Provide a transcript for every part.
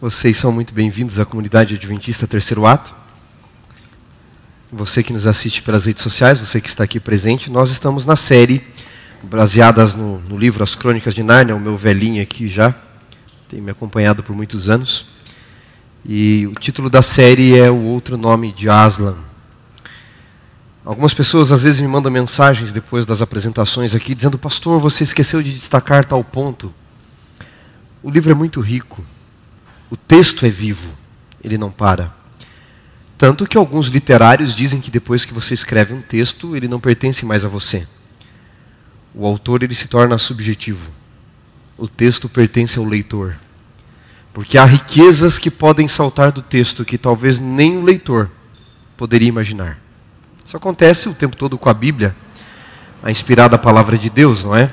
Vocês são muito bem-vindos à comunidade adventista Terceiro Ato. Você que nos assiste pelas redes sociais, você que está aqui presente, nós estamos na série baseadas no, no livro As Crônicas de Nárnia, o meu velhinho aqui já, tem me acompanhado por muitos anos. E o título da série é O Outro Nome de Aslan. Algumas pessoas às vezes me mandam mensagens depois das apresentações aqui, dizendo: Pastor, você esqueceu de destacar tal ponto. O livro é muito rico. O texto é vivo, ele não para. Tanto que alguns literários dizem que depois que você escreve um texto, ele não pertence mais a você. O autor ele se torna subjetivo. O texto pertence ao leitor. Porque há riquezas que podem saltar do texto que talvez nem o leitor poderia imaginar. Isso acontece o tempo todo com a Bíblia, a inspirada palavra de Deus, não é?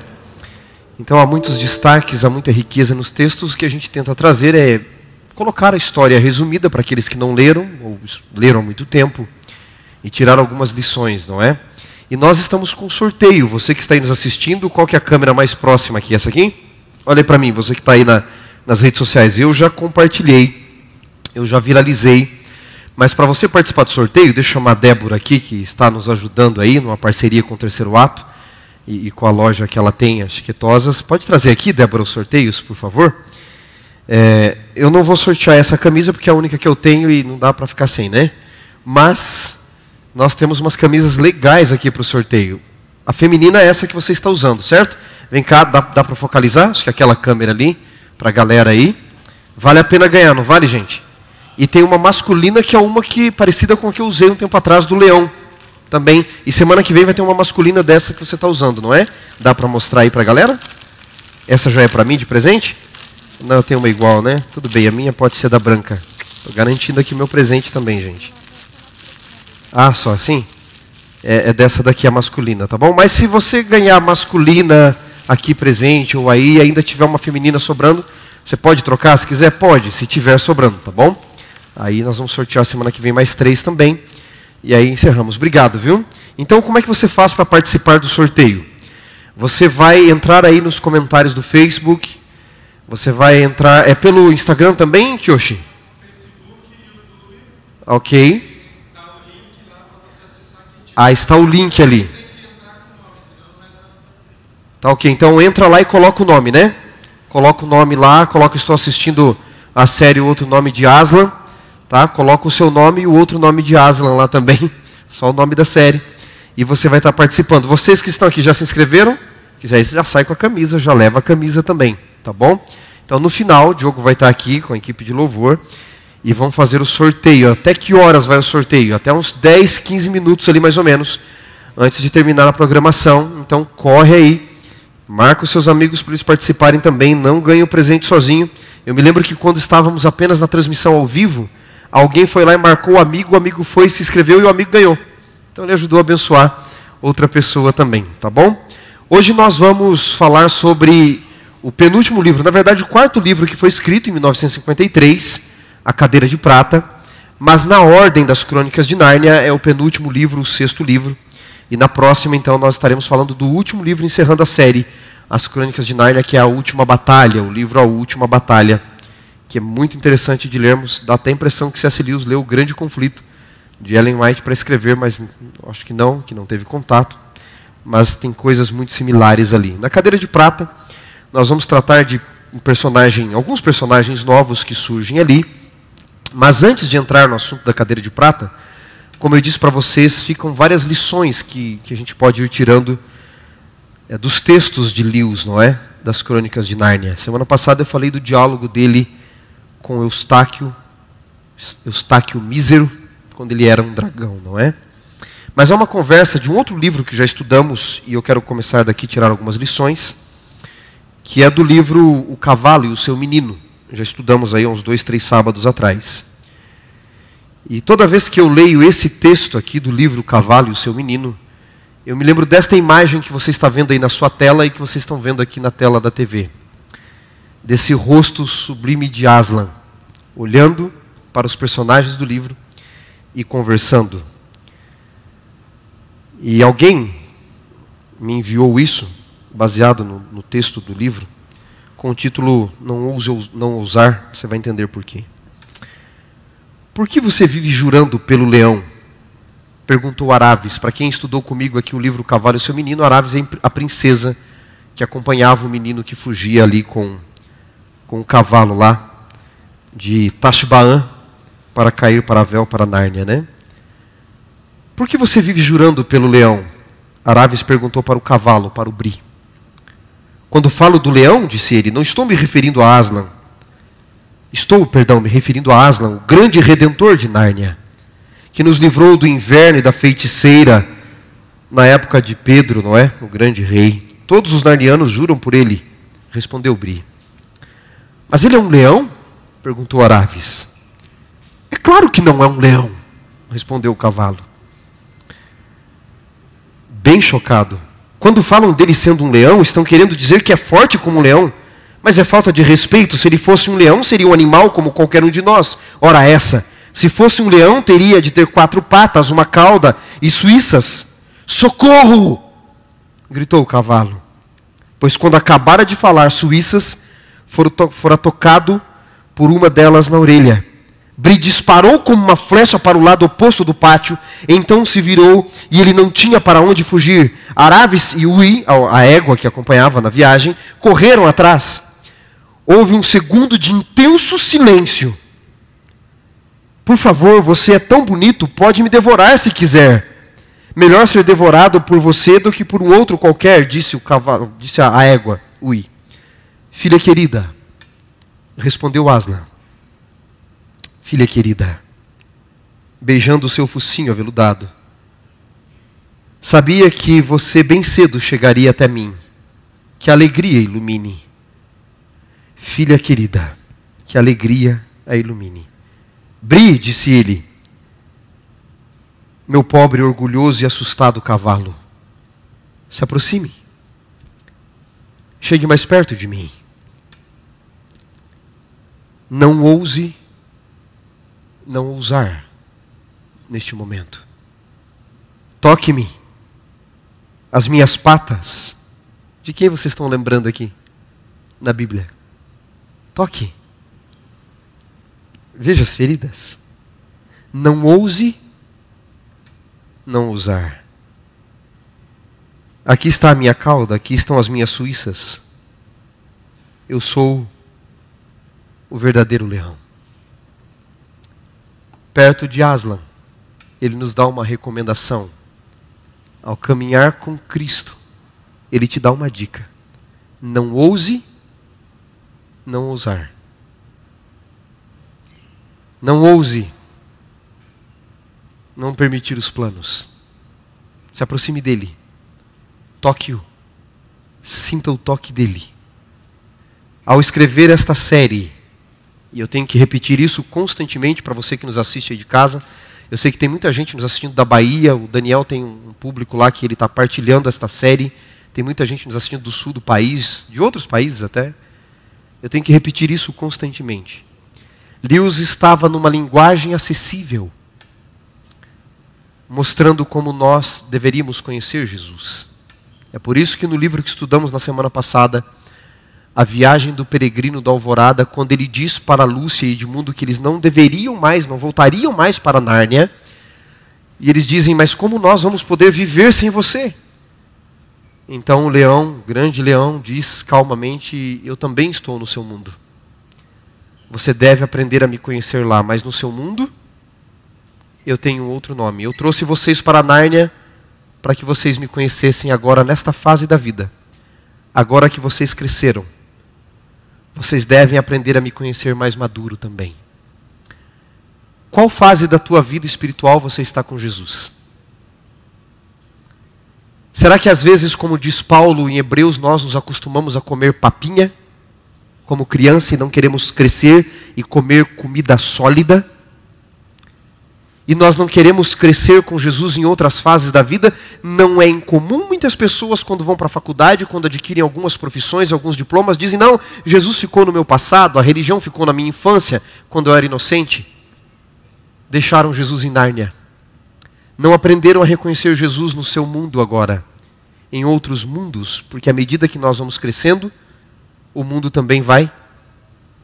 Então há muitos destaques, há muita riqueza nos textos. Que a gente tenta trazer é colocar a história resumida para aqueles que não leram, ou leram há muito tempo, e tirar algumas lições, não é? E nós estamos com sorteio. Você que está aí nos assistindo, qual que é a câmera mais próxima aqui? Essa aqui? Olha para mim, você que está aí na, nas redes sociais. Eu já compartilhei, eu já viralizei. Mas para você participar do sorteio, deixa eu chamar a Débora aqui, que está nos ajudando aí, numa parceria com o Terceiro Ato e, e com a loja que ela tem, as Chiquetosas. Pode trazer aqui, Débora, os sorteios, por favor? É, eu não vou sortear essa camisa porque é a única que eu tenho e não dá para ficar sem, né? Mas nós temos umas camisas legais aqui para o sorteio. A feminina é essa que você está usando, certo? Vem cá, dá, dá para focalizar? Acho que aquela câmera ali, para a galera aí. Vale a pena ganhar, não vale, gente? E tem uma masculina que é uma que parecida com a que eu usei um tempo atrás do leão também. E semana que vem vai ter uma masculina dessa que você está usando, não é? Dá para mostrar aí para a galera? Essa já é para mim de presente? Não, eu tenho uma igual, né? Tudo bem, a minha pode ser da branca. Estou garantindo aqui meu presente também, gente. Ah, só assim? É, é, dessa daqui a masculina, tá bom? Mas se você ganhar a masculina aqui presente ou aí ainda tiver uma feminina sobrando, você pode trocar se quiser? Pode, se tiver sobrando, tá bom? Aí nós vamos sortear semana que vem mais três também. E aí encerramos. Obrigado, viu? Então, como é que você faz para participar do sorteio? Você vai entrar aí nos comentários do Facebook. Você vai entrar. É pelo Instagram também, Kyoshi? Facebook YouTube. Ok. Ah, está o link ali. Tá ok. Então entra lá e coloca o nome, né? Coloca o nome lá, coloca estou assistindo a série Outro Nome de Aslan. Tá? Coloca o seu nome e o outro nome de Aslan lá também, só o nome da série. E você vai estar participando. Vocês que estão aqui já se inscreveram? Quiser, já sai com a camisa, já leva a camisa também, tá bom? Então no final, o Diogo vai estar aqui com a equipe de louvor e vão fazer o sorteio. Até que horas vai o sorteio? Até uns 10, 15 minutos ali mais ou menos, antes de terminar a programação. Então corre aí, marca os seus amigos para eles participarem também, não ganhe o presente sozinho. Eu me lembro que quando estávamos apenas na transmissão ao vivo, Alguém foi lá e marcou o amigo, o amigo foi, se inscreveu e o amigo ganhou. Então ele ajudou a abençoar outra pessoa também, tá bom? Hoje nós vamos falar sobre o penúltimo livro, na verdade o quarto livro que foi escrito em 1953, A Cadeira de Prata, mas na ordem das Crônicas de Nárnia é o penúltimo livro, o sexto livro. E na próxima então nós estaremos falando do último livro encerrando a série, As Crônicas de Nárnia, que é a última batalha, o livro A Última Batalha que é muito interessante de lermos. Dá até a impressão que C.S. Lewis leu O Grande Conflito, de Ellen White, para escrever, mas acho que não, que não teve contato. Mas tem coisas muito similares ali. Na cadeira de prata, nós vamos tratar de um personagem, alguns personagens novos que surgem ali. Mas antes de entrar no assunto da cadeira de prata, como eu disse para vocês, ficam várias lições que, que a gente pode ir tirando é, dos textos de Lewis, não é? Das crônicas de Nárnia. Semana passada eu falei do diálogo dele com Eustáquio, Eustáquio Mísero, quando ele era um dragão, não é? Mas há uma conversa de um outro livro que já estudamos, e eu quero começar daqui a tirar algumas lições, que é do livro O Cavalo e o Seu Menino. Já estudamos aí uns dois, três sábados atrás. E toda vez que eu leio esse texto aqui do livro O Cavalo e o Seu Menino, eu me lembro desta imagem que você está vendo aí na sua tela e que vocês estão vendo aqui na tela da TV desse rosto sublime de Aslan, olhando para os personagens do livro e conversando. E alguém me enviou isso, baseado no, no texto do livro, com o título Não ouse não ousar, você vai entender por quê. Por que você vive jurando pelo leão? Perguntou Araves. Para quem estudou comigo aqui o livro Cavalo e seu Menino, Araves é a princesa que acompanhava o menino que fugia ali com, com o cavalo lá de Tashbaan para cair para Vel, para Nárnia, né? Por que você vive jurando pelo leão? Araves perguntou para o cavalo, para o Bri. Quando falo do leão, disse ele, não estou me referindo a Aslan. Estou, perdão, me referindo a Aslan, o grande redentor de Nárnia, que nos livrou do inverno e da feiticeira na época de Pedro, não é? O grande rei. Todos os narnianos juram por ele, respondeu Bri. Mas ele é um leão? perguntou Araves. É claro que não é um leão, respondeu o cavalo. Bem chocado, quando falam dele sendo um leão, estão querendo dizer que é forte como um leão. Mas é falta de respeito. Se ele fosse um leão, seria um animal como qualquer um de nós. Ora, essa. Se fosse um leão, teria de ter quatro patas, uma cauda e suíças. Socorro! gritou o cavalo. Pois quando acabara de falar suíças, fora, to fora tocado por uma delas na orelha. Bri disparou como uma flecha para o lado oposto do pátio, então se virou e ele não tinha para onde fugir. Araves e Ui, a égua que acompanhava na viagem, correram atrás. Houve um segundo de intenso silêncio. Por favor, você é tão bonito, pode me devorar se quiser. Melhor ser devorado por você do que por um outro qualquer, disse o cavalo, disse a égua, Ui. Filha querida, respondeu Aslan filha querida, beijando o seu focinho aveludado. Sabia que você bem cedo chegaria até mim. Que alegria ilumine. Filha querida, que alegria a ilumine. Bri, disse ele, meu pobre, orgulhoso e assustado cavalo. Se aproxime. Chegue mais perto de mim. Não ouse não ousar neste momento. Toque-me. As minhas patas. De quem vocês estão lembrando aqui na Bíblia? Toque. Veja as feridas. Não ouse não usar. Aqui está a minha cauda, aqui estão as minhas suíças. Eu sou o verdadeiro leão perto de Aslan, ele nos dá uma recomendação. Ao caminhar com Cristo, ele te dá uma dica. Não ouse não ousar. Não ouse não permitir os planos. Se aproxime dele. Toque-o. Sinta o toque dele. Ao escrever esta série, e eu tenho que repetir isso constantemente para você que nos assiste aí de casa. Eu sei que tem muita gente nos assistindo da Bahia, o Daniel tem um público lá que ele está partilhando esta série. Tem muita gente nos assistindo do sul do país, de outros países até. Eu tenho que repetir isso constantemente. Lewis estava numa linguagem acessível, mostrando como nós deveríamos conhecer Jesus. É por isso que no livro que estudamos na semana passada, a viagem do peregrino da alvorada, quando ele diz para Lúcia e Edmundo que eles não deveriam mais, não voltariam mais para Nárnia, e eles dizem: Mas como nós vamos poder viver sem você? Então o leão, o grande leão, diz calmamente: Eu também estou no seu mundo. Você deve aprender a me conhecer lá, mas no seu mundo eu tenho outro nome. Eu trouxe vocês para Nárnia para que vocês me conhecessem agora nesta fase da vida. Agora que vocês cresceram vocês devem aprender a me conhecer mais maduro também. Qual fase da tua vida espiritual você está com Jesus? Será que às vezes, como diz Paulo em Hebreus, nós nos acostumamos a comer papinha, como criança, e não queremos crescer e comer comida sólida? E nós não queremos crescer com Jesus em outras fases da vida, não é incomum muitas pessoas, quando vão para a faculdade, quando adquirem algumas profissões, alguns diplomas, dizem: Não, Jesus ficou no meu passado, a religião ficou na minha infância, quando eu era inocente. Deixaram Jesus em Nárnia. Não aprenderam a reconhecer Jesus no seu mundo agora, em outros mundos, porque à medida que nós vamos crescendo, o mundo também vai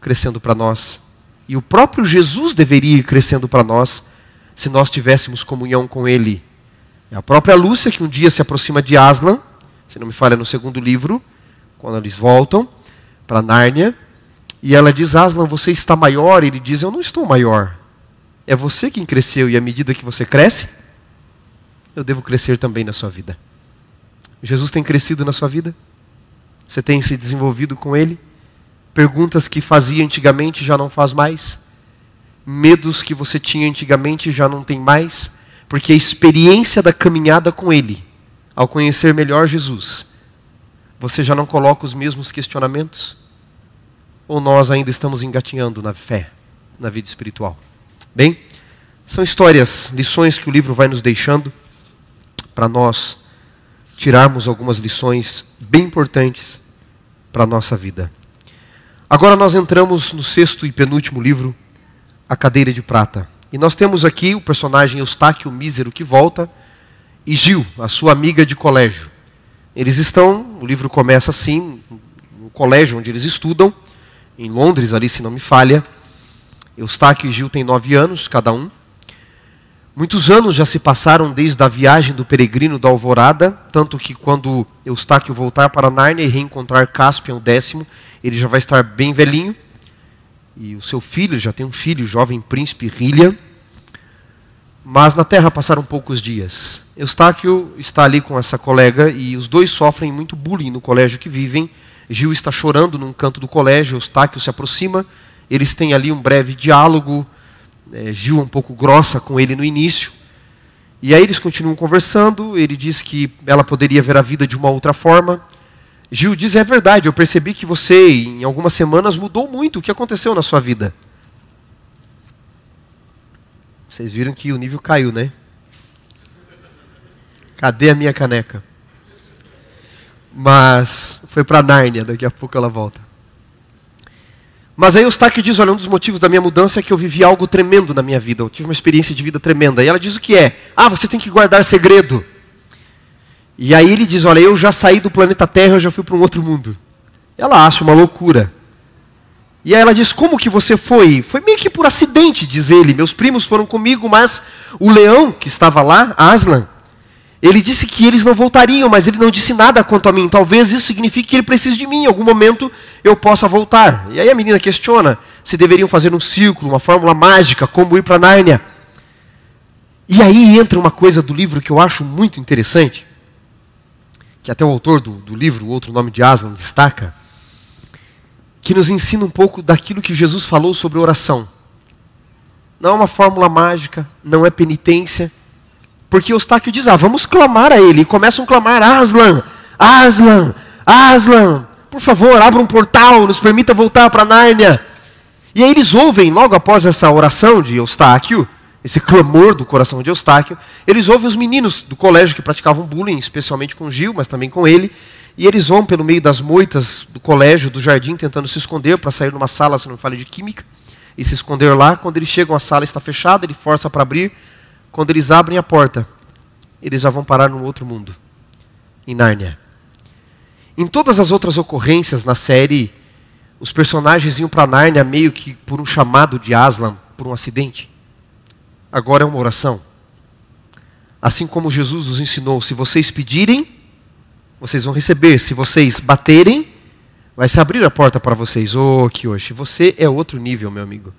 crescendo para nós. E o próprio Jesus deveria ir crescendo para nós se nós tivéssemos comunhão com Ele. É a própria Lúcia que um dia se aproxima de Aslan, se não me falha no segundo livro, quando eles voltam para Nárnia, e ela diz: Aslan, você está maior? E ele diz: Eu não estou maior. É você quem cresceu, e à medida que você cresce, eu devo crescer também na sua vida. Jesus tem crescido na sua vida? Você tem se desenvolvido com Ele? Perguntas que fazia antigamente já não faz mais? Medos que você tinha antigamente já não tem mais? Porque a experiência da caminhada com Ele, ao conhecer melhor Jesus, você já não coloca os mesmos questionamentos? Ou nós ainda estamos engatinhando na fé, na vida espiritual? Bem, são histórias, lições que o livro vai nos deixando para nós tirarmos algumas lições bem importantes para a nossa vida. Agora nós entramos no sexto e penúltimo livro, A Cadeira de Prata. E nós temos aqui o personagem Eustáquio Mísero que volta e Gil, a sua amiga de colégio. Eles estão, o livro começa assim, no colégio onde eles estudam, em Londres, ali se não me falha. Eustáquio e Gil têm nove anos, cada um. Muitos anos já se passaram desde a viagem do peregrino da Alvorada, tanto que quando Eustáquio voltar para Nárnia e reencontrar Cáspian, o décimo, ele já vai estar bem velhinho. E o seu filho, já tem um filho, o jovem príncipe Rilha. Mas na terra passaram poucos dias. Eustáquio está ali com essa colega e os dois sofrem muito bullying no colégio que vivem. Gil está chorando num canto do colégio, Eustáquio se aproxima, eles têm ali um breve diálogo, é, Gil um pouco grossa com ele no início. E aí eles continuam conversando, ele diz que ela poderia ver a vida de uma outra forma. Gil diz: É verdade, eu percebi que você, em algumas semanas, mudou muito. O que aconteceu na sua vida? Vocês viram que o nível caiu, né? Cadê a minha caneca? Mas foi para Nárnia, daqui a pouco ela volta. Mas aí o Eustáquio diz, olha, um dos motivos da minha mudança é que eu vivi algo tremendo na minha vida. Eu tive uma experiência de vida tremenda. E ela diz o que é? Ah, você tem que guardar segredo. E aí ele diz, olha, eu já saí do planeta Terra, eu já fui para um outro mundo. Ela acha uma loucura. E aí ela diz, como que você foi? Foi meio que por acidente, diz ele. Meus primos foram comigo, mas o leão que estava lá, Aslan, ele disse que eles não voltariam, mas ele não disse nada quanto a mim. Talvez isso signifique que ele precise de mim. Em algum momento eu possa voltar. E aí a menina questiona se deveriam fazer um círculo, uma fórmula mágica, como ir para Nárnia. E aí entra uma coisa do livro que eu acho muito interessante, que até o autor do, do livro, o outro nome de Aslan, destaca, que nos ensina um pouco daquilo que Jesus falou sobre oração. Não é uma fórmula mágica, não é penitência, porque Eustáquio diz: ah, vamos clamar a ele. E começam a clamar: Aslan, Aslan, Aslan, por favor, abra um portal, nos permita voltar para Nárnia. E aí eles ouvem, logo após essa oração de Eustáquio, esse clamor do coração de Eustáquio, eles ouvem os meninos do colégio que praticavam bullying, especialmente com Gil, mas também com ele, e eles vão pelo meio das moitas do colégio, do jardim, tentando se esconder para sair numa sala, se não me falha, de química, e se esconder lá. Quando eles chegam, a sala está fechada, ele força para abrir, quando eles abrem a porta, eles já vão parar num outro mundo em Nárnia. Em todas as outras ocorrências na série, os personagens iam para Nárnia meio que por um chamado de Aslan, por um acidente. Agora é uma oração. Assim como Jesus nos ensinou: se vocês pedirem, vocês vão receber. Se vocês baterem, vai se abrir a porta para vocês. Oh, que hoje você é outro nível, meu amigo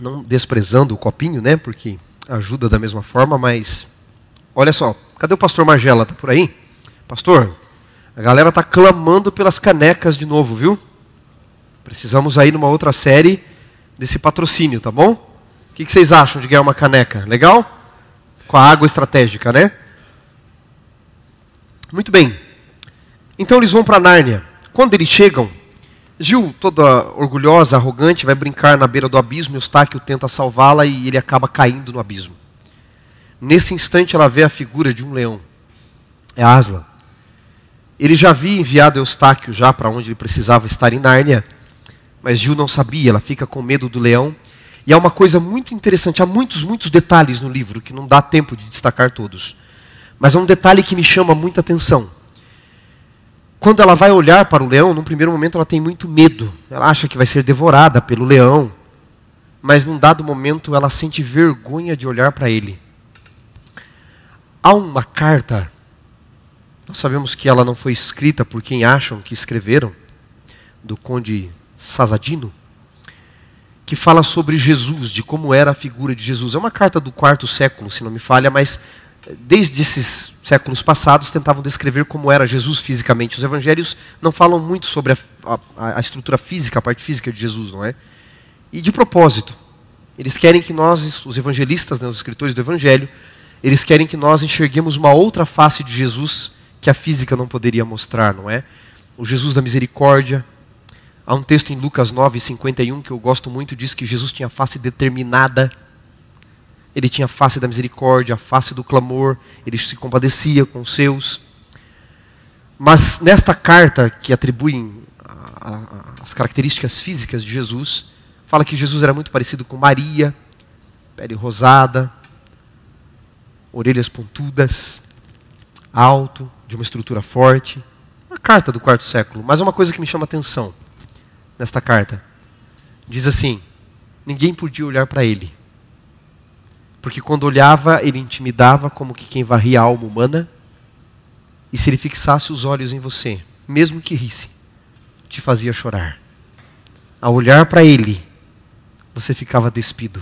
não desprezando o copinho, né? Porque ajuda da mesma forma, mas olha só, cadê o pastor Margela? Tá por aí? Pastor, a galera tá clamando pelas canecas de novo, viu? Precisamos aí numa outra série desse patrocínio, tá bom? O que, que vocês acham de ganhar uma caneca? Legal? Com a água estratégica, né? Muito bem. Então eles vão para Nárnia. Quando eles chegam, Gil, toda orgulhosa, arrogante, vai brincar na beira do abismo Eustáquio tenta salvá-la e ele acaba caindo no abismo. Nesse instante ela vê a figura de um leão. É Asla. Ele já havia enviado Eustáquio já para onde ele precisava estar em Nárnia, mas Gil não sabia, ela fica com medo do leão. E há uma coisa muito interessante, há muitos, muitos detalhes no livro que não dá tempo de destacar todos. Mas há um detalhe que me chama muita atenção. quando ela vai olhar para o leão, num primeiro momento ela tem muito medo. Ela acha que vai ser devorada pelo leão. Mas num dado momento ela sente vergonha de olhar para ele. Há uma carta, nós sabemos que ela não foi escrita por quem acham que escreveram, do conde Sasadino, que fala sobre Jesus, de como era a figura de Jesus. É uma carta do quarto século, se não me falha, mas desde esses séculos passados, tentavam descrever como era Jesus fisicamente. Os evangelhos não falam muito sobre a, a, a, estrutura física, a parte física de Jesus, não é? E de propósito, eles querem que nós, os evangelistas, né, os escritores do evangelho, eles querem que nós enxerguemos uma outra face de Jesus que a física não poderia mostrar, não é? O Jesus da misericórdia. Há um texto em Lucas 9, 51 que eu gosto muito, diz que Jesus tinha face determinada ele tinha a face da misericórdia, a face do clamor, ele se compadecia com os seus. Mas nesta carta, que atribui as características físicas de Jesus, fala que Jesus era muito parecido com Maria, pele rosada, orelhas pontudas, alto, de uma estrutura forte. Uma carta do quarto século, mas uma coisa que me chama atenção nesta carta. Diz assim: ninguém podia olhar para ele porque quando olhava, ele intimidava como que quem varria a alma humana. E se ele fixasse os olhos em você, mesmo que risse, te fazia chorar. Ao olhar para ele, você ficava despido.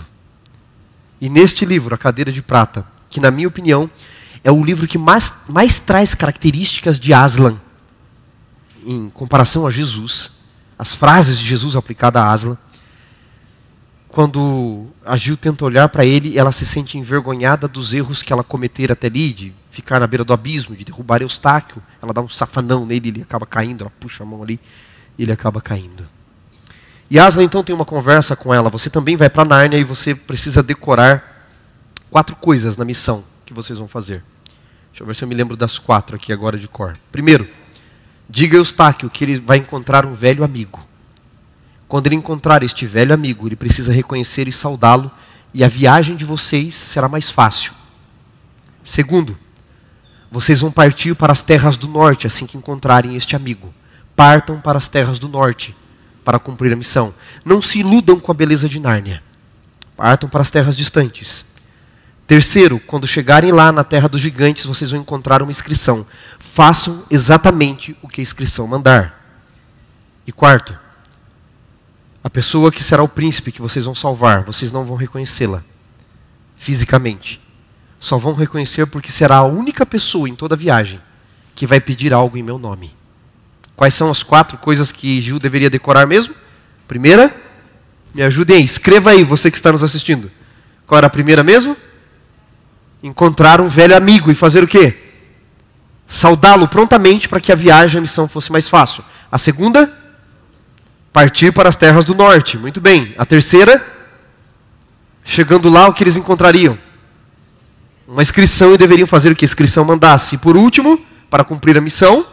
E neste livro, A Cadeira de Prata, que na minha opinião é o livro que mais, mais traz características de Aslan em comparação a Jesus, as frases de Jesus aplicadas a Aslan, quando a Gil tenta olhar para ele, ela se sente envergonhada dos erros que ela cometera até ali, de ficar na beira do abismo, de derrubar Eustáquio. Ela dá um safanão nele, ele acaba caindo, ela puxa a mão ali e ele acaba caindo. E Asla então tem uma conversa com ela. Você também vai para Nárnia e você precisa decorar quatro coisas na missão que vocês vão fazer. Deixa eu ver se eu me lembro das quatro aqui agora de cor. Primeiro, diga Eustáquio que ele vai encontrar um velho amigo. Quando ele encontrar este velho amigo, ele precisa reconhecer e saudá-lo, e a viagem de vocês será mais fácil. Segundo, vocês vão partir para as terras do norte assim que encontrarem este amigo. Partam para as terras do norte para cumprir a missão. Não se iludam com a beleza de Nárnia. Partam para as terras distantes. Terceiro, quando chegarem lá na terra dos gigantes, vocês vão encontrar uma inscrição. Façam exatamente o que a inscrição mandar. E quarto, a pessoa que será o príncipe que vocês vão salvar, vocês não vão reconhecê-la fisicamente. Só vão reconhecer porque será a única pessoa em toda a viagem que vai pedir algo em meu nome. Quais são as quatro coisas que Gil deveria decorar mesmo? Primeira, me ajudem aí, escreva aí, você que está nos assistindo. Qual era a primeira mesmo? Encontrar um velho amigo e fazer o quê? Saudá-lo prontamente para que a viagem, a missão fosse mais fácil. A segunda, Partir para as terras do norte. Muito bem. A terceira, chegando lá, o que eles encontrariam? Uma inscrição e deveriam fazer o que a inscrição mandasse. E por último, para cumprir a missão,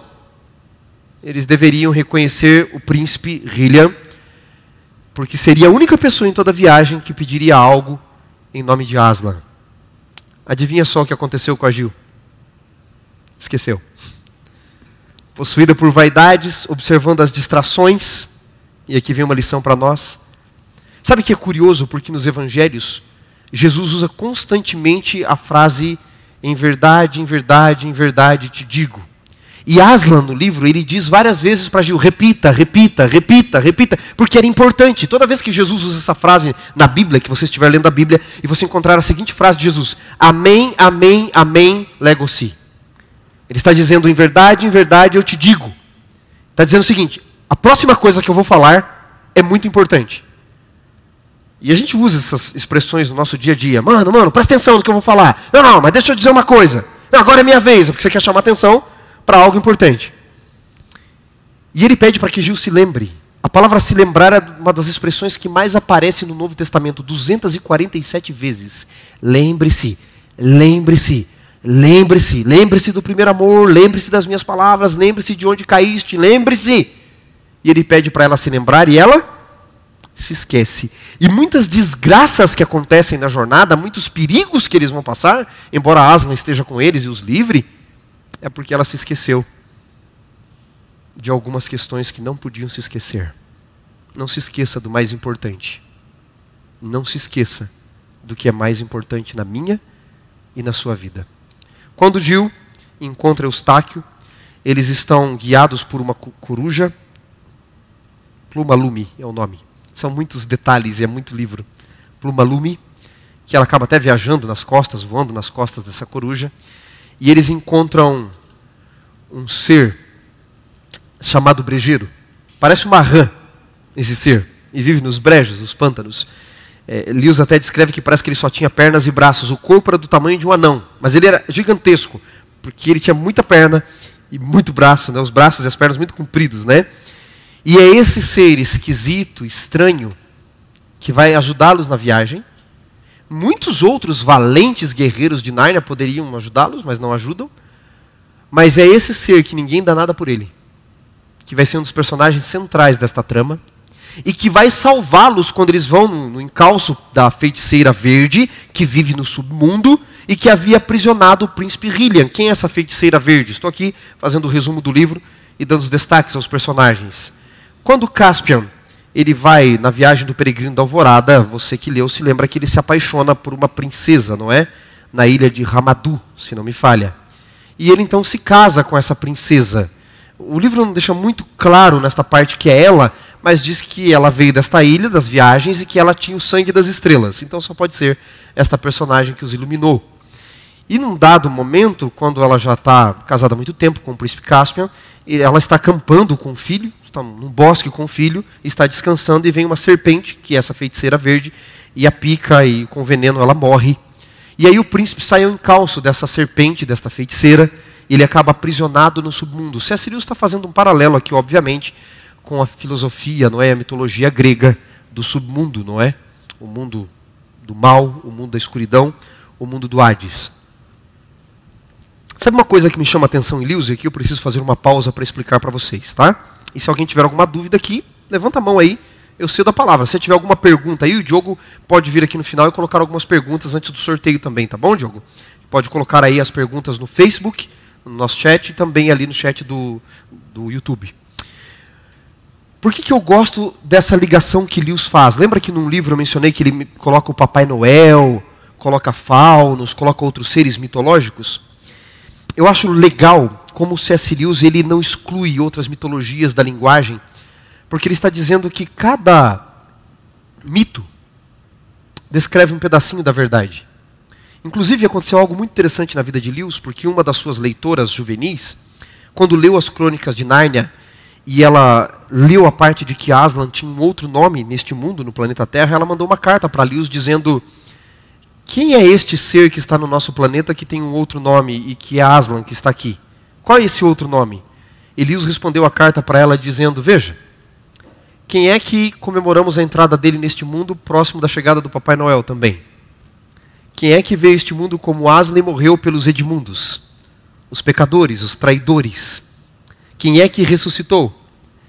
eles deveriam reconhecer o príncipe Hilliam, porque seria a única pessoa em toda a viagem que pediria algo em nome de Aslan. Adivinha só o que aconteceu com a Gil? Esqueceu. Possuída por vaidades, observando as distrações, e aqui vem uma lição para nós. Sabe que é curioso porque nos evangelhos Jesus usa constantemente a frase em verdade, em verdade, em verdade te digo. E Aslan, no livro, ele diz várias vezes para Gil: repita, repita, repita, repita, porque era importante. Toda vez que Jesus usa essa frase na Bíblia, que você estiver lendo a Bíblia, e você encontrar a seguinte frase de Jesus: Amém, Amém, Amém, lego-se. Ele está dizendo: em verdade, em verdade eu te digo. Está dizendo o seguinte: a próxima coisa que eu vou falar é muito importante. E a gente usa essas expressões no nosso dia a dia. Mano, mano, presta atenção no que eu vou falar. Não, não, mas deixa eu dizer uma coisa. Não, agora é minha vez, porque você quer chamar atenção para algo importante. E ele pede para que Gil se lembre. A palavra se lembrar é uma das expressões que mais aparece no Novo Testamento, 247 vezes. Lembre-se, lembre-se, lembre-se, lembre-se do primeiro amor, lembre-se das minhas palavras, lembre-se de onde caíste, lembre-se e ele pede para ela se lembrar e ela se esquece. E muitas desgraças que acontecem na jornada, muitos perigos que eles vão passar, embora Aslan esteja com eles e os livre, é porque ela se esqueceu. de algumas questões que não podiam se esquecer. Não se esqueça do mais importante. Não se esqueça do que é mais importante na minha e na sua vida. Quando Gil encontra Eustáquio, eles estão guiados por uma coruja. Plumalume é o nome. São muitos detalhes e é muito livro. Plumalume, que ela acaba até viajando nas costas, voando nas costas dessa coruja. E eles encontram um ser chamado brejeiro. Parece uma rã, esse ser. E vive nos brejos, nos pântanos. É, Lewis até descreve que parece que ele só tinha pernas e braços. O corpo era do tamanho de um anão. Mas ele era gigantesco, porque ele tinha muita perna e muito braço, né? os braços e as pernas muito compridos. Né? E é esse ser esquisito, estranho, que vai ajudá-los na viagem. Muitos outros valentes guerreiros de Nárnia poderiam ajudá-los, mas não ajudam. Mas é esse ser que ninguém dá nada por ele, que vai ser um dos personagens centrais desta trama e que vai salvá-los quando eles vão no, encalço da feiticeira verde, que vive no submundo e que havia aprisionado o príncipe Hylian. Quem é essa feiticeira verde? Estou aqui fazendo o resumo do livro e dando os destaques aos personagens. Quando Caspian ele vai na viagem do peregrino da Alvorada, você que leu se lembra que ele se apaixona por uma princesa, não é? Na ilha de Ramadu, se não me falha. E ele então se casa com essa princesa. O livro não deixa muito claro nesta parte que é ela, mas diz que ela veio desta ilha, das viagens, e que ela tinha o sangue das estrelas. Então só pode ser esta personagem que os iluminou. E num dado momento, quando ela já está casada há muito tempo com o príncipe Caspian, ela está acampando com o filho, está num bosque com o filho, está descansando e vem uma serpente, que é essa feiticeira verde, e a pica e com veneno ela morre. E aí o príncipe sai ao encalço dessa serpente, desta feiticeira, e ele acaba aprisionado no submundo. Lewis está fazendo um paralelo aqui, obviamente, com a filosofia, não é, a mitologia grega do submundo, não é? O mundo do mal, o mundo da escuridão, o mundo do Hades. Sabe uma coisa que me chama a atenção em Lewis aqui? Eu preciso fazer uma pausa para explicar para vocês, tá? E se alguém tiver alguma dúvida aqui, levanta a mão aí, eu cedo a palavra. Se tiver alguma pergunta aí, o Diogo pode vir aqui no final e colocar algumas perguntas antes do sorteio também, tá bom, Diogo? Pode colocar aí as perguntas no Facebook, no nosso chat e também ali no chat do, do YouTube. Por que, que eu gosto dessa ligação que Lewis faz? Lembra que num livro eu mencionei que ele coloca o Papai Noel, coloca faunos, coloca outros seres mitológicos? Eu acho legal como o C.S. Lewis ele não exclui outras mitologias da linguagem, porque ele está dizendo que cada mito descreve um pedacinho da verdade. Inclusive aconteceu algo muito interessante na vida de Lewis, porque uma das suas leitoras juvenis, quando leu as crônicas de Nárnia, e ela leu a parte de que Aslan tinha um outro nome neste mundo, no planeta Terra, ela mandou uma carta para Lewis dizendo: Quem é este ser que está no nosso planeta que tem um outro nome e que é Aslan que está aqui? Qual é esse outro nome? Elias respondeu a carta para ela dizendo: Veja, quem é que comemoramos a entrada dele neste mundo próximo da chegada do Papai Noel também? Quem é que veio este mundo como Aslan e morreu pelos Edmundos? Os pecadores, os traidores. Quem é que ressuscitou?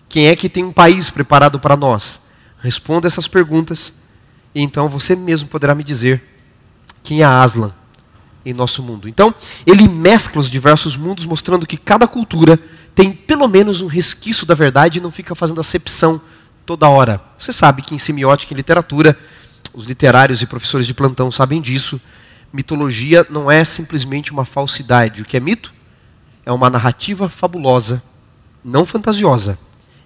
Quem é que tem um país preparado para nós? Responda essas perguntas e então você mesmo poderá me dizer quem é Aslan em nosso mundo. Então, ele mescla os diversos mundos, mostrando que cada cultura tem pelo menos um resquício da verdade e não fica fazendo acepção toda hora. Você sabe que em semiótica e literatura, os literários e professores de plantão sabem disso. Mitologia não é simplesmente uma falsidade. O que é mito? É uma narrativa fabulosa não fantasiosa.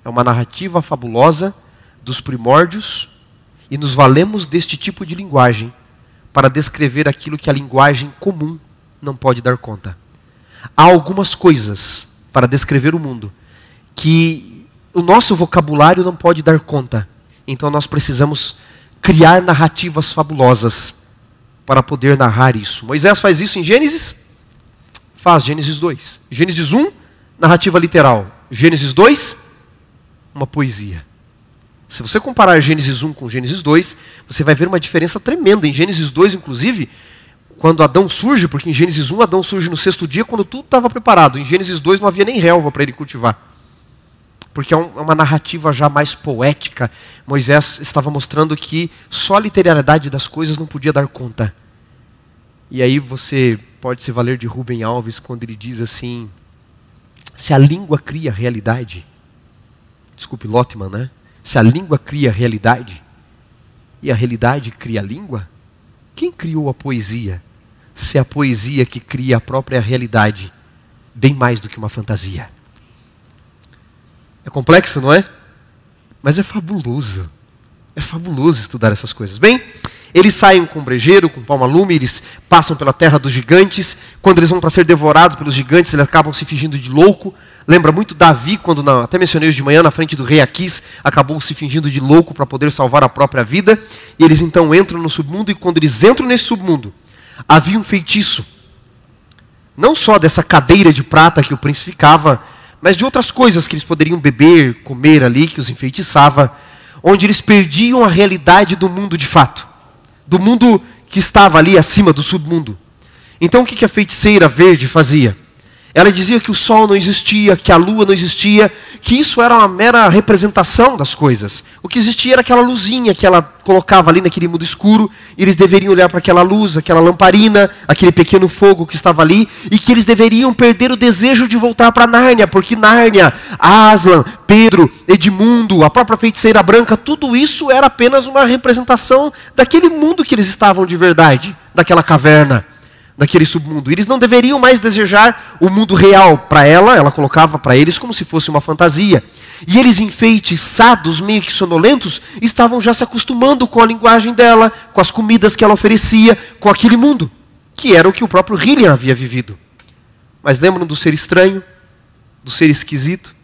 É uma narrativa fabulosa dos primórdios e nos valemos deste tipo de linguagem para descrever aquilo que a linguagem comum não pode dar conta. Há algumas coisas para descrever o mundo que o nosso vocabulário não pode dar conta. Então nós precisamos criar narrativas fabulosas para poder narrar isso. Moisés faz isso em Gênesis? Faz, Gênesis 2. Gênesis 1, narrativa literal. Gênesis 2, uma poesia. Se você comparar Gênesis 1 com Gênesis 2, você vai ver uma diferença tremenda. Em Gênesis 2, inclusive, quando Adão surge, porque em Gênesis 1 Adão surge no sexto dia, quando tudo estava preparado. Em Gênesis 2 não havia nem relva para ele cultivar. Porque é, é uma narrativa já mais poética. Moisés estava mostrando que só a literalidade das coisas não podia dar conta. E aí você pode se valer de Rubem Alves quando ele diz assim: Se a língua cria realidade, desculpe Lotman, né? Se a língua cria realidade e a realidade cria a língua, quem criou a poesia? Se é a poesia que cria a própria realidade, bem mais do que uma fantasia. É complexo, não é? Mas é fabuloso. É fabuloso estudar essas coisas. Bem, eles saem com brejeiro, com palma-lume, eles passam pela terra dos gigantes. Quando eles vão para ser devorados pelos gigantes, eles acabam se fingindo de louco. Lembra muito Davi, quando, na, até mencionei hoje de manhã, na frente do rei Aquis, acabou se fingindo de louco para poder salvar a própria vida. E eles então entram no submundo, e quando eles entram nesse submundo, havia um feitiço. Não só dessa cadeira de prata que o príncipe ficava, mas de outras coisas que eles poderiam beber, comer ali, que os enfeitiçava, onde eles perdiam a realidade do mundo de fato, do mundo que estava ali acima do submundo. Então o que a feiticeira verde fazia? Ela dizia que o sol não existia, que a lua não existia, que isso era uma mera representação das coisas. O que existia era aquela luzinha que ela colocava ali naquele mundo escuro, e eles deveriam olhar para aquela luz, aquela lamparina, aquele pequeno fogo que estava ali, e que eles deveriam perder o desejo de voltar para Nárnia, porque Nárnia, Aslan, Pedro, Edmundo, a própria feiticeira branca, tudo isso era apenas uma representação daquele mundo que eles estavam de verdade, daquela caverna daquele submundo. Eles não deveriam mais desejar o mundo real para ela, ela colocava para eles como se fosse uma fantasia. E eles, enfeitiçados, meio que sonolentos, estavam já se acostumando com a linguagem dela, com as comidas que ela oferecia, com aquele mundo, que era o que o próprio Hillian havia vivido. Mas lembram do ser estranho, do ser esquisito?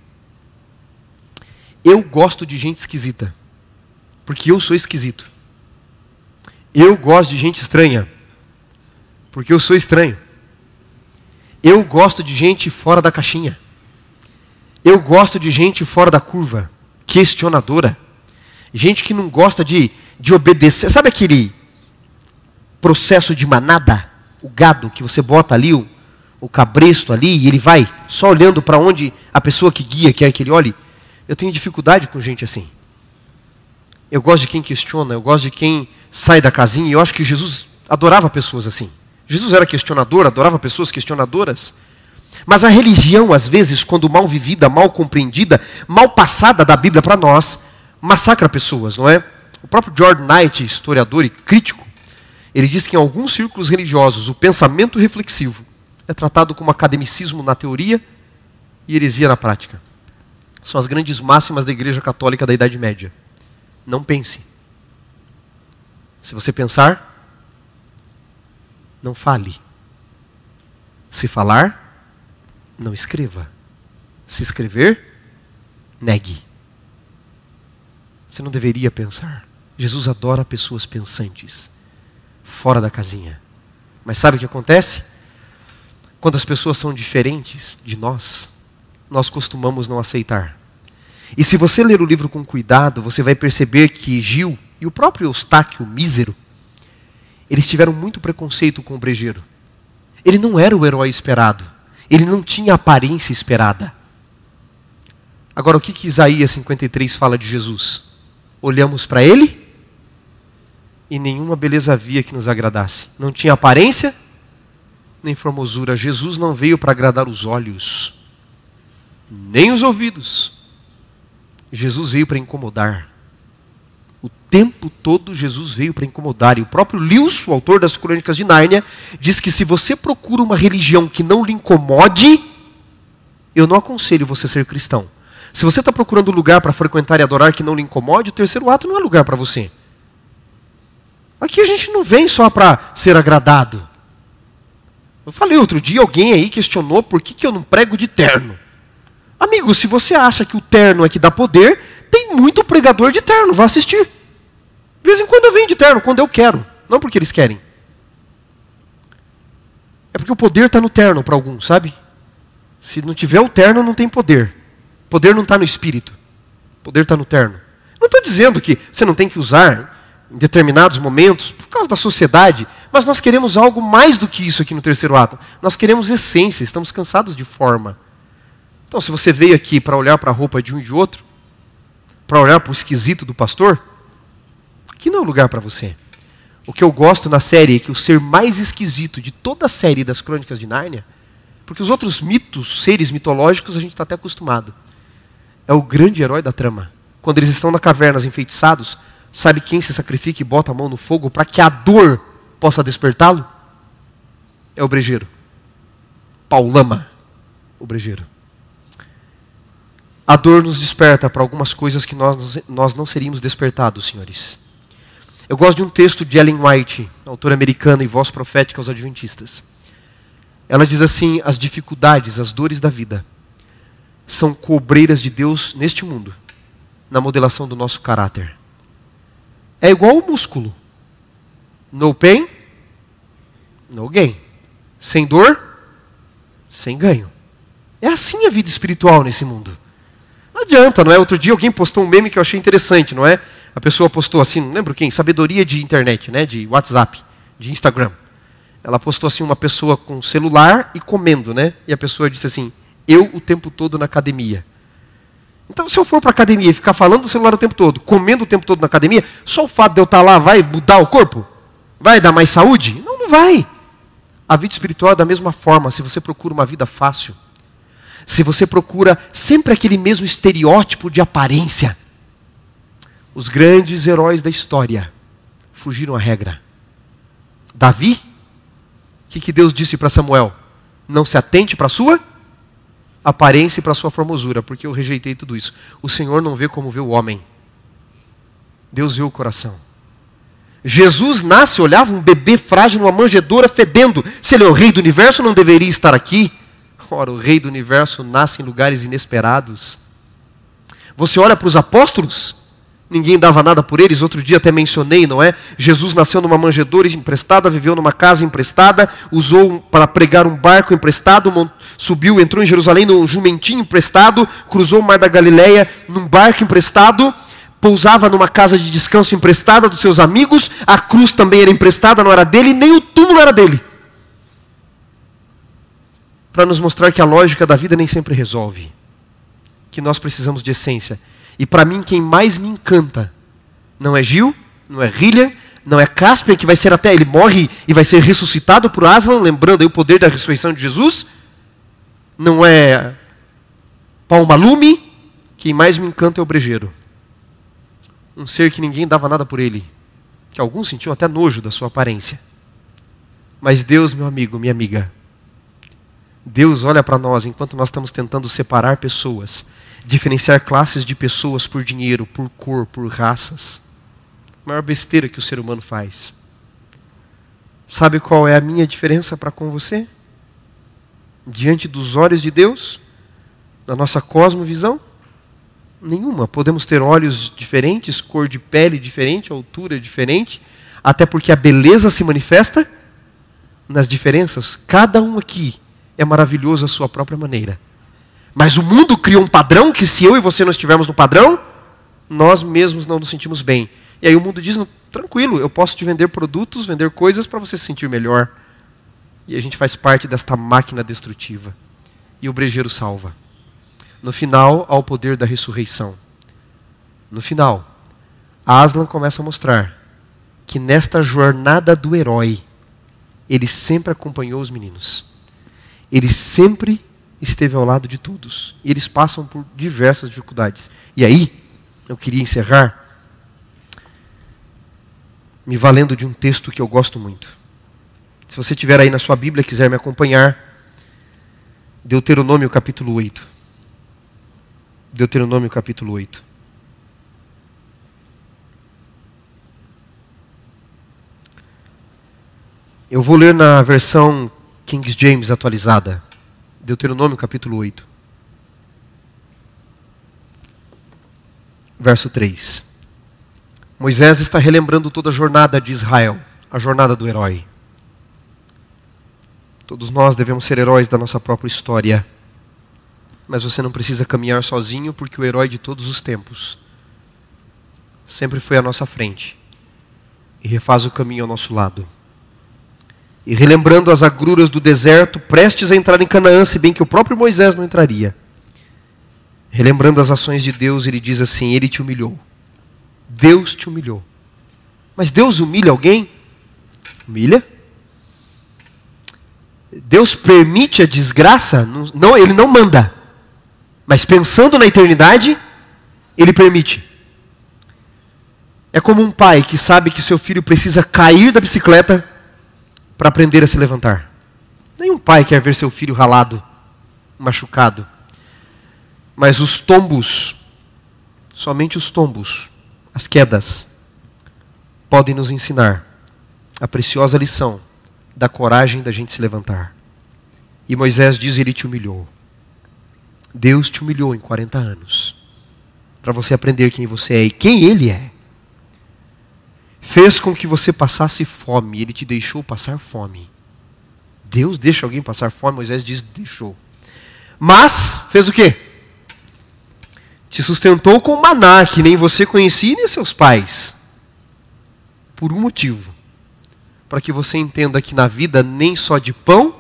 Eu gosto de gente esquisita, porque eu sou esquisito. Eu gosto de gente estranha, porque eu sou estranho. Eu gosto de gente fora da caixinha. Eu gosto de gente fora da curva, questionadora. Gente que não gosta de, de obedecer. Sabe aquele processo de manada? O gado que você bota ali, o, o cabresto ali, e ele vai só olhando para onde a pessoa que guia quer que ele olhe? Eu tenho dificuldade com gente assim. Eu gosto de quem questiona, eu gosto de quem sai da casinha, e eu acho que Jesus adorava pessoas assim. Jesus era questionador, adorava pessoas questionadoras. Mas a religião, às vezes, quando mal vivida, mal compreendida, mal passada da Bíblia para nós, massacra pessoas, não é? O próprio George Knight, historiador e crítico, ele diz que em alguns círculos religiosos o pensamento reflexivo é tratado como academicismo na teoria e heresia na prática. São as grandes máximas da Igreja Católica da Idade Média. Não pense. Se você pensar, não fale. Se falar, não escreva. Se escrever, negue. Você não deveria pensar. Jesus adora pessoas pensantes, fora da casinha. Mas sabe o que acontece? Quando as pessoas são diferentes de nós, nós costumamos não aceitar. E se você ler o livro com cuidado, você vai perceber que Gil e o próprio Eustáquio mísero eles tiveram muito preconceito com o brejeiro. Ele não era o herói esperado. Ele não tinha a aparência esperada. Agora, o que, que Isaías 53 fala de Jesus? Olhamos para ele e nenhuma beleza havia que nos agradasse. Não tinha aparência nem formosura. Jesus não veio para agradar os olhos, nem os ouvidos. Jesus veio para incomodar. O tempo todo Jesus veio para incomodar. E o próprio Lewis, o autor das Crônicas de Nárnia, diz que se você procura uma religião que não lhe incomode, eu não aconselho você ser cristão. Se você está procurando um lugar para frequentar e adorar que não lhe incomode, o terceiro ato não é lugar para você. Aqui a gente não vem só para ser agradado. Eu falei outro dia, alguém aí questionou por que, que eu não prego de terno. Amigo, se você acha que o terno é que dá poder, muito pregador de terno, vá assistir. De vez em quando eu venho de terno, quando eu quero, não porque eles querem. É porque o poder está no terno para alguns, sabe? Se não tiver o terno, não tem poder. Poder não está no espírito. Poder está no terno. Não estou dizendo que você não tem que usar em determinados momentos, por causa da sociedade, mas nós queremos algo mais do que isso aqui no terceiro ato. Nós queremos essência, estamos cansados de forma. Então, se você veio aqui para olhar para a roupa de um e de outro, para olhar para o esquisito do pastor, aqui não é o lugar para você. O que eu gosto na série é que o ser mais esquisito de toda a série das Crônicas de Nárnia Porque os outros mitos, seres mitológicos, a gente está até acostumado. É o grande herói da trama. Quando eles estão na caverna enfeitiçados, sabe quem se sacrifica e bota a mão no fogo para que a dor possa despertá-lo? É o brejeiro. Paulama, o brejeiro. A dor nos desperta para algumas coisas que nós, nós não seríamos despertados, senhores. Eu gosto de um texto de Ellen White, autora americana e voz profética aos adventistas. Ela diz assim: as dificuldades, as dores da vida são cobreiras de Deus neste mundo, na modelação do nosso caráter. É igual o músculo. No pain, no gain. Sem dor, sem ganho. É assim a vida espiritual nesse mundo. Adianta, não é? Outro dia alguém postou um meme que eu achei interessante, não é? A pessoa postou assim, não lembro quem, sabedoria de internet, né? De WhatsApp, de Instagram. Ela postou assim uma pessoa com celular e comendo, né? E a pessoa disse assim: "Eu o tempo todo na academia". Então, se eu for para a academia e ficar falando do celular o tempo todo, comendo o tempo todo na academia, só o fato de eu estar lá vai mudar o corpo? Vai dar mais saúde? Não, não vai. A vida espiritual é da mesma forma. Se você procura uma vida fácil, se você procura sempre aquele mesmo estereótipo de aparência, os grandes heróis da história fugiram à regra. Davi, o que, que Deus disse para Samuel? Não se atente para a sua aparência e para a sua formosura, porque eu rejeitei tudo isso. O Senhor não vê como vê o homem. Deus vê o coração. Jesus nasce, olhava um bebê frágil numa manjedoura fedendo. Se ele é o rei do universo, não deveria estar aqui. Ora, o rei do universo nasce em lugares inesperados. Você olha para os apóstolos, ninguém dava nada por eles. Outro dia até mencionei, não é? Jesus nasceu numa manjedoura emprestada, viveu numa casa emprestada, usou para pregar um barco emprestado, subiu, entrou em Jerusalém num jumentinho emprestado, cruzou o mar da Galileia num barco emprestado, pousava numa casa de descanso emprestada dos seus amigos, a cruz também era emprestada, não era dele, nem o túmulo era dele. Para nos mostrar que a lógica da vida nem sempre resolve, que nós precisamos de essência. E para mim, quem mais me encanta não é Gil, não é Rillian, não é Casper, que vai ser até, ele morre e vai ser ressuscitado por Aslan, lembrando aí o poder da ressurreição de Jesus. Não é Palmalume, quem mais me encanta é o brejeiro. Um ser que ninguém dava nada por ele, que alguns sentiam até nojo da sua aparência. Mas Deus, meu amigo, minha amiga, Deus olha para nós enquanto nós estamos tentando separar pessoas diferenciar classes de pessoas por dinheiro, por cor, por raças. A maior besteira que o ser humano faz. Sabe qual é a minha diferença para com você? Diante dos olhos de Deus? Na nossa cosmovisão? Nenhuma. Podemos ter olhos diferentes, cor de pele diferente, altura diferente, até porque a beleza se manifesta nas diferenças. Cada um aqui é maravilhoso à sua própria maneira. Mas o mundo criou um padrão que se eu e você não estivermos no padrão, nós mesmos não nos sentimos bem. E aí o mundo diz, tranquilo, eu posso te vender produtos, vender coisas para você se sentir melhor. E a gente faz parte desta máquina destrutiva. E o brejeiro salva. No final, há o poder da ressurreição. No final, Aslan começa a mostrar que nesta jornada do herói, ele sempre acompanhou os meninos. Ele sempre esteve ao lado de todos. E eles passam por diversas dificuldades. E aí, eu queria encerrar me valendo de um texto que eu gosto muito. Se você tiver aí na sua Bíblia e quiser me acompanhar, Deuteronômio capítulo 8. Deuteronômio capítulo 8. Eu vou ler na versão King James atualizada. Deuteronômio capítulo 8. Verso 3. Moisés está relembrando toda a jornada de Israel, a jornada do herói. Todos nós devemos ser heróis da nossa própria história. Mas você não precisa caminhar sozinho, porque o herói de todos os tempos sempre foi à nossa frente e refaz o caminho ao nosso lado. E relembrando as agruras do deserto, prestes a entrar em Canaã, se bem que o próprio Moisés não entraria. Relembrando as ações de Deus, ele diz assim: Ele te humilhou. Deus te humilhou. Mas Deus humilha alguém? Humilha? Deus permite a desgraça, não, ele não manda. Mas pensando na eternidade, ele permite. É como um pai que sabe que seu filho precisa cair da bicicleta para aprender a se levantar. Nenhum pai quer ver seu filho ralado, machucado. Mas os tombos, somente os tombos, as quedas, podem nos ensinar a preciosa lição da coragem da gente se levantar. E Moisés diz: Ele te humilhou. Deus te humilhou em 40 anos. Para você aprender quem você é e quem Ele é. Fez com que você passasse fome. Ele te deixou passar fome. Deus deixa alguém passar fome? Moisés diz: deixou. Mas, fez o quê? Te sustentou com maná, que nem você conhecia nem seus pais. Por um motivo para que você entenda que na vida nem só de pão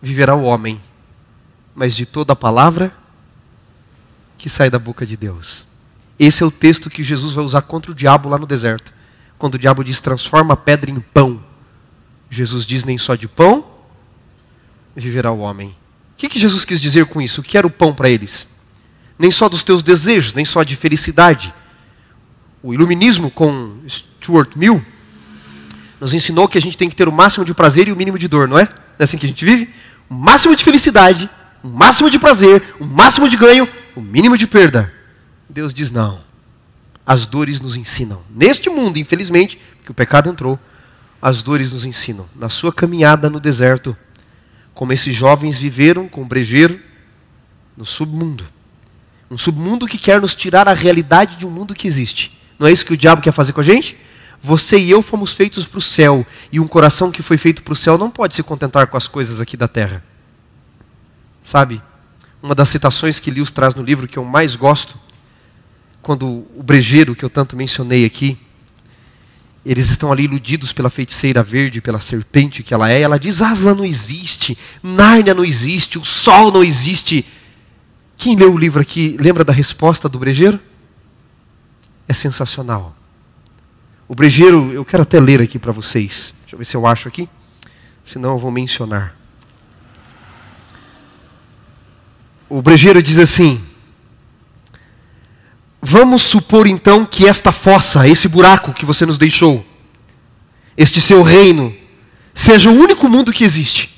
viverá o homem, mas de toda a palavra que sai da boca de Deus. Esse é o texto que Jesus vai usar contra o diabo lá no deserto. Quando o diabo diz: transforma a pedra em pão. Jesus diz: nem só de pão viverá o homem. O que, que Jesus quis dizer com isso? O que era o pão para eles? Nem só dos teus desejos, nem só de felicidade. O iluminismo com Stuart Mill nos ensinou que a gente tem que ter o máximo de prazer e o mínimo de dor, não é? Não é assim que a gente vive? O máximo de felicidade, o máximo de prazer, o máximo de ganho, o mínimo de perda. Deus diz não. As dores nos ensinam. Neste mundo, infelizmente, que o pecado entrou, as dores nos ensinam. Na sua caminhada no deserto, como esses jovens viveram com brejeiro no submundo. Um submundo que quer nos tirar a realidade de um mundo que existe. Não é isso que o diabo quer fazer com a gente? Você e eu fomos feitos para o céu, e um coração que foi feito para o céu não pode se contentar com as coisas aqui da terra. Sabe? Uma das citações que Lewis traz no livro que eu mais gosto, quando o brejeiro que eu tanto mencionei aqui, eles estão ali iludidos pela feiticeira verde, pela serpente que ela é, ela diz: Aslan não existe, Nárnia não existe, o sol não existe. Quem leu o livro aqui lembra da resposta do brejeiro? É sensacional. O brejeiro, eu quero até ler aqui para vocês. Deixa eu ver se eu acho aqui. Senão eu vou mencionar. O brejeiro diz assim: Vamos supor então que esta fossa, esse buraco que você nos deixou, este seu reino, seja o único mundo que existe.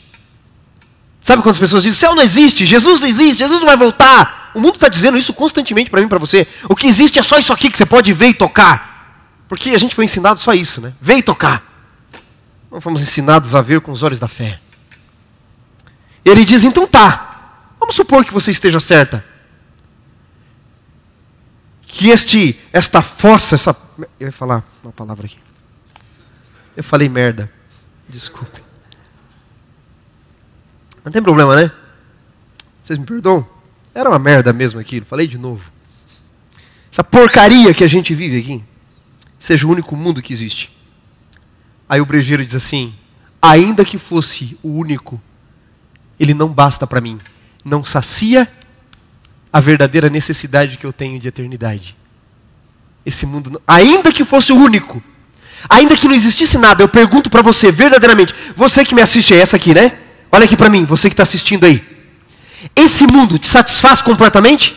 Sabe quando as pessoas dizem: céu não existe, Jesus não existe, Jesus não vai voltar? O mundo está dizendo isso constantemente para mim e para você. O que existe é só isso aqui que você pode ver e tocar. Porque a gente foi ensinado só isso, né? Vem tocar. Não fomos ensinados a ver com os olhos da fé. Ele diz: então tá. Vamos supor que você esteja certa. Que este, esta fossa, essa. Eu ia falar uma palavra aqui. Eu falei merda. Desculpe. Não tem problema, né? Vocês me perdoam? Era uma merda mesmo aquilo. Falei de novo. Essa porcaria que a gente vive aqui seja o único mundo que existe. Aí o brejeiro diz assim: ainda que fosse o único, ele não basta para mim, não sacia a verdadeira necessidade que eu tenho de eternidade. Esse mundo, ainda que fosse o único, ainda que não existisse nada, eu pergunto para você verdadeiramente, você que me assiste é essa aqui, né? Olha aqui para mim, você que está assistindo aí. Esse mundo te satisfaz completamente?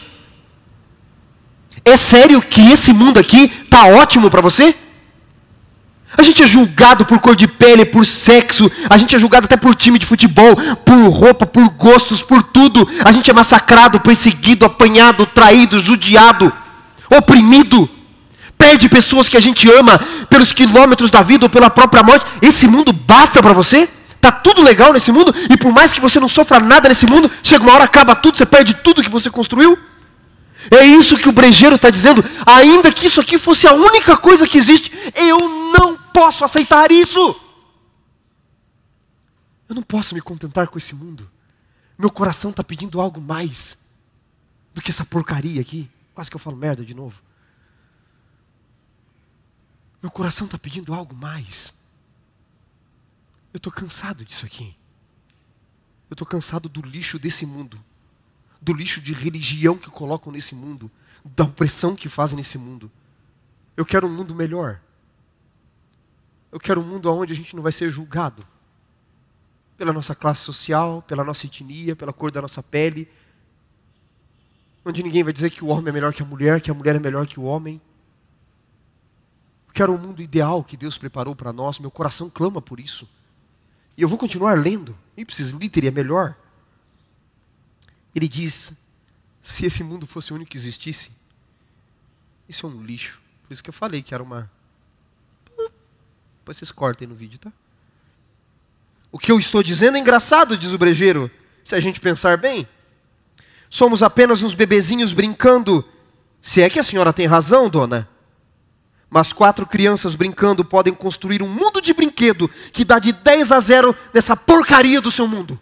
É sério que esse mundo aqui tá ótimo para você? A gente é julgado por cor de pele, por sexo, a gente é julgado até por time de futebol, por roupa, por gostos, por tudo. A gente é massacrado, perseguido, apanhado, traído, judiado, oprimido. Perde pessoas que a gente ama pelos quilômetros da vida ou pela própria morte. Esse mundo basta para você? Tá tudo legal nesse mundo? E por mais que você não sofra nada nesse mundo, chega uma hora, acaba tudo, você perde tudo que você construiu? É isso que o brejeiro está dizendo. Ainda que isso aqui fosse a única coisa que existe, eu não posso aceitar isso. Eu não posso me contentar com esse mundo. Meu coração está pedindo algo mais do que essa porcaria aqui. Quase que eu falo merda de novo. Meu coração está pedindo algo mais. Eu estou cansado disso aqui. Eu estou cansado do lixo desse mundo do lixo de religião que colocam nesse mundo, da opressão que fazem nesse mundo. Eu quero um mundo melhor. Eu quero um mundo onde a gente não vai ser julgado. pela nossa classe social, pela nossa etnia, pela cor da nossa pele, onde ninguém vai dizer que o homem é melhor que a mulher, que a mulher é melhor que o homem. Eu quero um mundo ideal que Deus preparou para nós, meu coração clama por isso. E eu vou continuar lendo. Ipsis literal é melhor. Ele diz: se esse mundo fosse o único que existisse, isso é um lixo. Por isso que eu falei que era uma. Depois vocês cortem no vídeo, tá? O que eu estou dizendo é engraçado, diz o brejeiro, se a gente pensar bem. Somos apenas uns bebezinhos brincando. Se é que a senhora tem razão, dona. Mas quatro crianças brincando podem construir um mundo de brinquedo que dá de 10 a 0 nessa porcaria do seu mundo.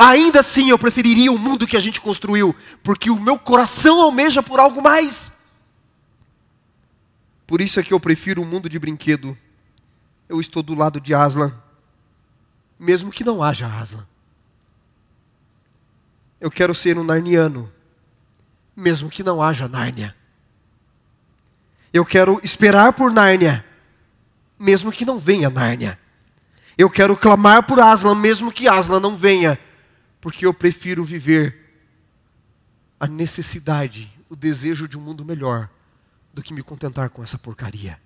Ainda assim eu preferiria o mundo que a gente construiu, porque o meu coração almeja por algo mais. Por isso é que eu prefiro o mundo de brinquedo. Eu estou do lado de Aslan, mesmo que não haja Aslan. Eu quero ser um narniano, mesmo que não haja Nárnia. Eu quero esperar por Nárnia, mesmo que não venha Nárnia. Eu quero clamar por Aslan, mesmo que Aslan não venha, porque eu prefiro viver a necessidade, o desejo de um mundo melhor, do que me contentar com essa porcaria.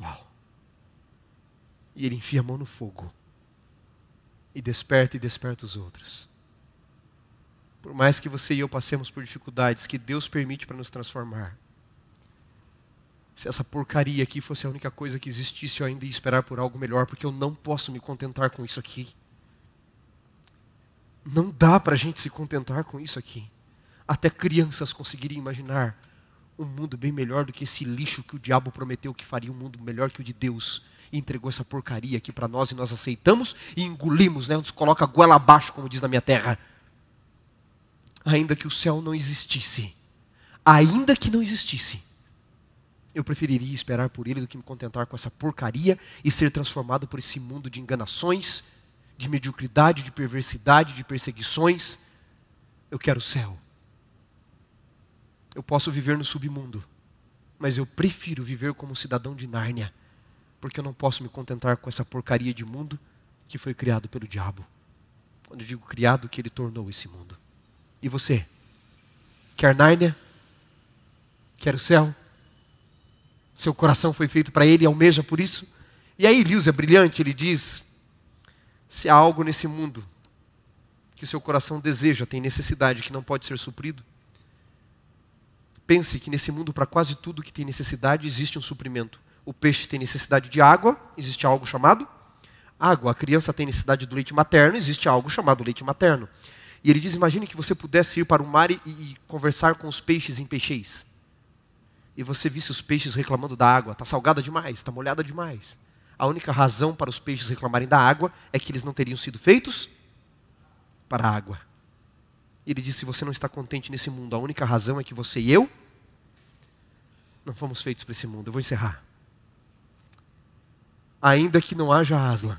Uau! E ele enfia a mão no fogo, e desperta e desperta os outros. Por mais que você e eu passemos por dificuldades que Deus permite para nos transformar, se essa porcaria aqui fosse a única coisa que existisse, eu ainda ia esperar por algo melhor, porque eu não posso me contentar com isso aqui. Não dá para a gente se contentar com isso aqui. Até crianças conseguiriam imaginar um mundo bem melhor do que esse lixo que o diabo prometeu que faria um mundo melhor que o de Deus. E entregou essa porcaria aqui para nós e nós aceitamos e engolimos, né? Nos coloca goela abaixo, como diz na minha terra. Ainda que o céu não existisse, ainda que não existisse, eu preferiria esperar por ele do que me contentar com essa porcaria e ser transformado por esse mundo de enganações, de mediocridade, de perversidade, de perseguições. Eu quero o céu. Eu posso viver no submundo, mas eu prefiro viver como cidadão de Nárnia, porque eu não posso me contentar com essa porcaria de mundo que foi criado pelo diabo. Quando eu digo criado, que ele tornou esse mundo. E você? Quer Nárnia? Quer o céu? seu coração foi feito para ele almeja por isso. E aí Lewis é brilhante, ele diz: se há algo nesse mundo que seu coração deseja, tem necessidade que não pode ser suprido, pense que nesse mundo, para quase tudo que tem necessidade, existe um suprimento. O peixe tem necessidade de água, existe algo chamado água. A criança tem necessidade do leite materno, existe algo chamado leite materno. E ele diz: imagine que você pudesse ir para o mar e, e conversar com os peixes em peixeis e você visse os peixes reclamando da água, está salgada demais, está molhada demais. A única razão para os peixes reclamarem da água é que eles não teriam sido feitos para a água. Ele disse: se você não está contente nesse mundo, a única razão é que você e eu não fomos feitos para esse mundo. Eu vou encerrar. Ainda que não haja Aslan,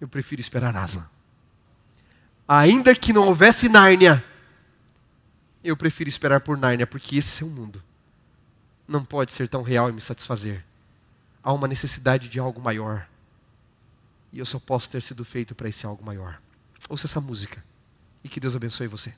eu prefiro esperar Aslan. Ainda que não houvesse Nárnia, eu prefiro esperar por Nárnia, porque esse é o mundo não pode ser tão real e me satisfazer. Há uma necessidade de algo maior. E eu só posso ter sido feito para esse algo maior. Ouça essa música. E que Deus abençoe você.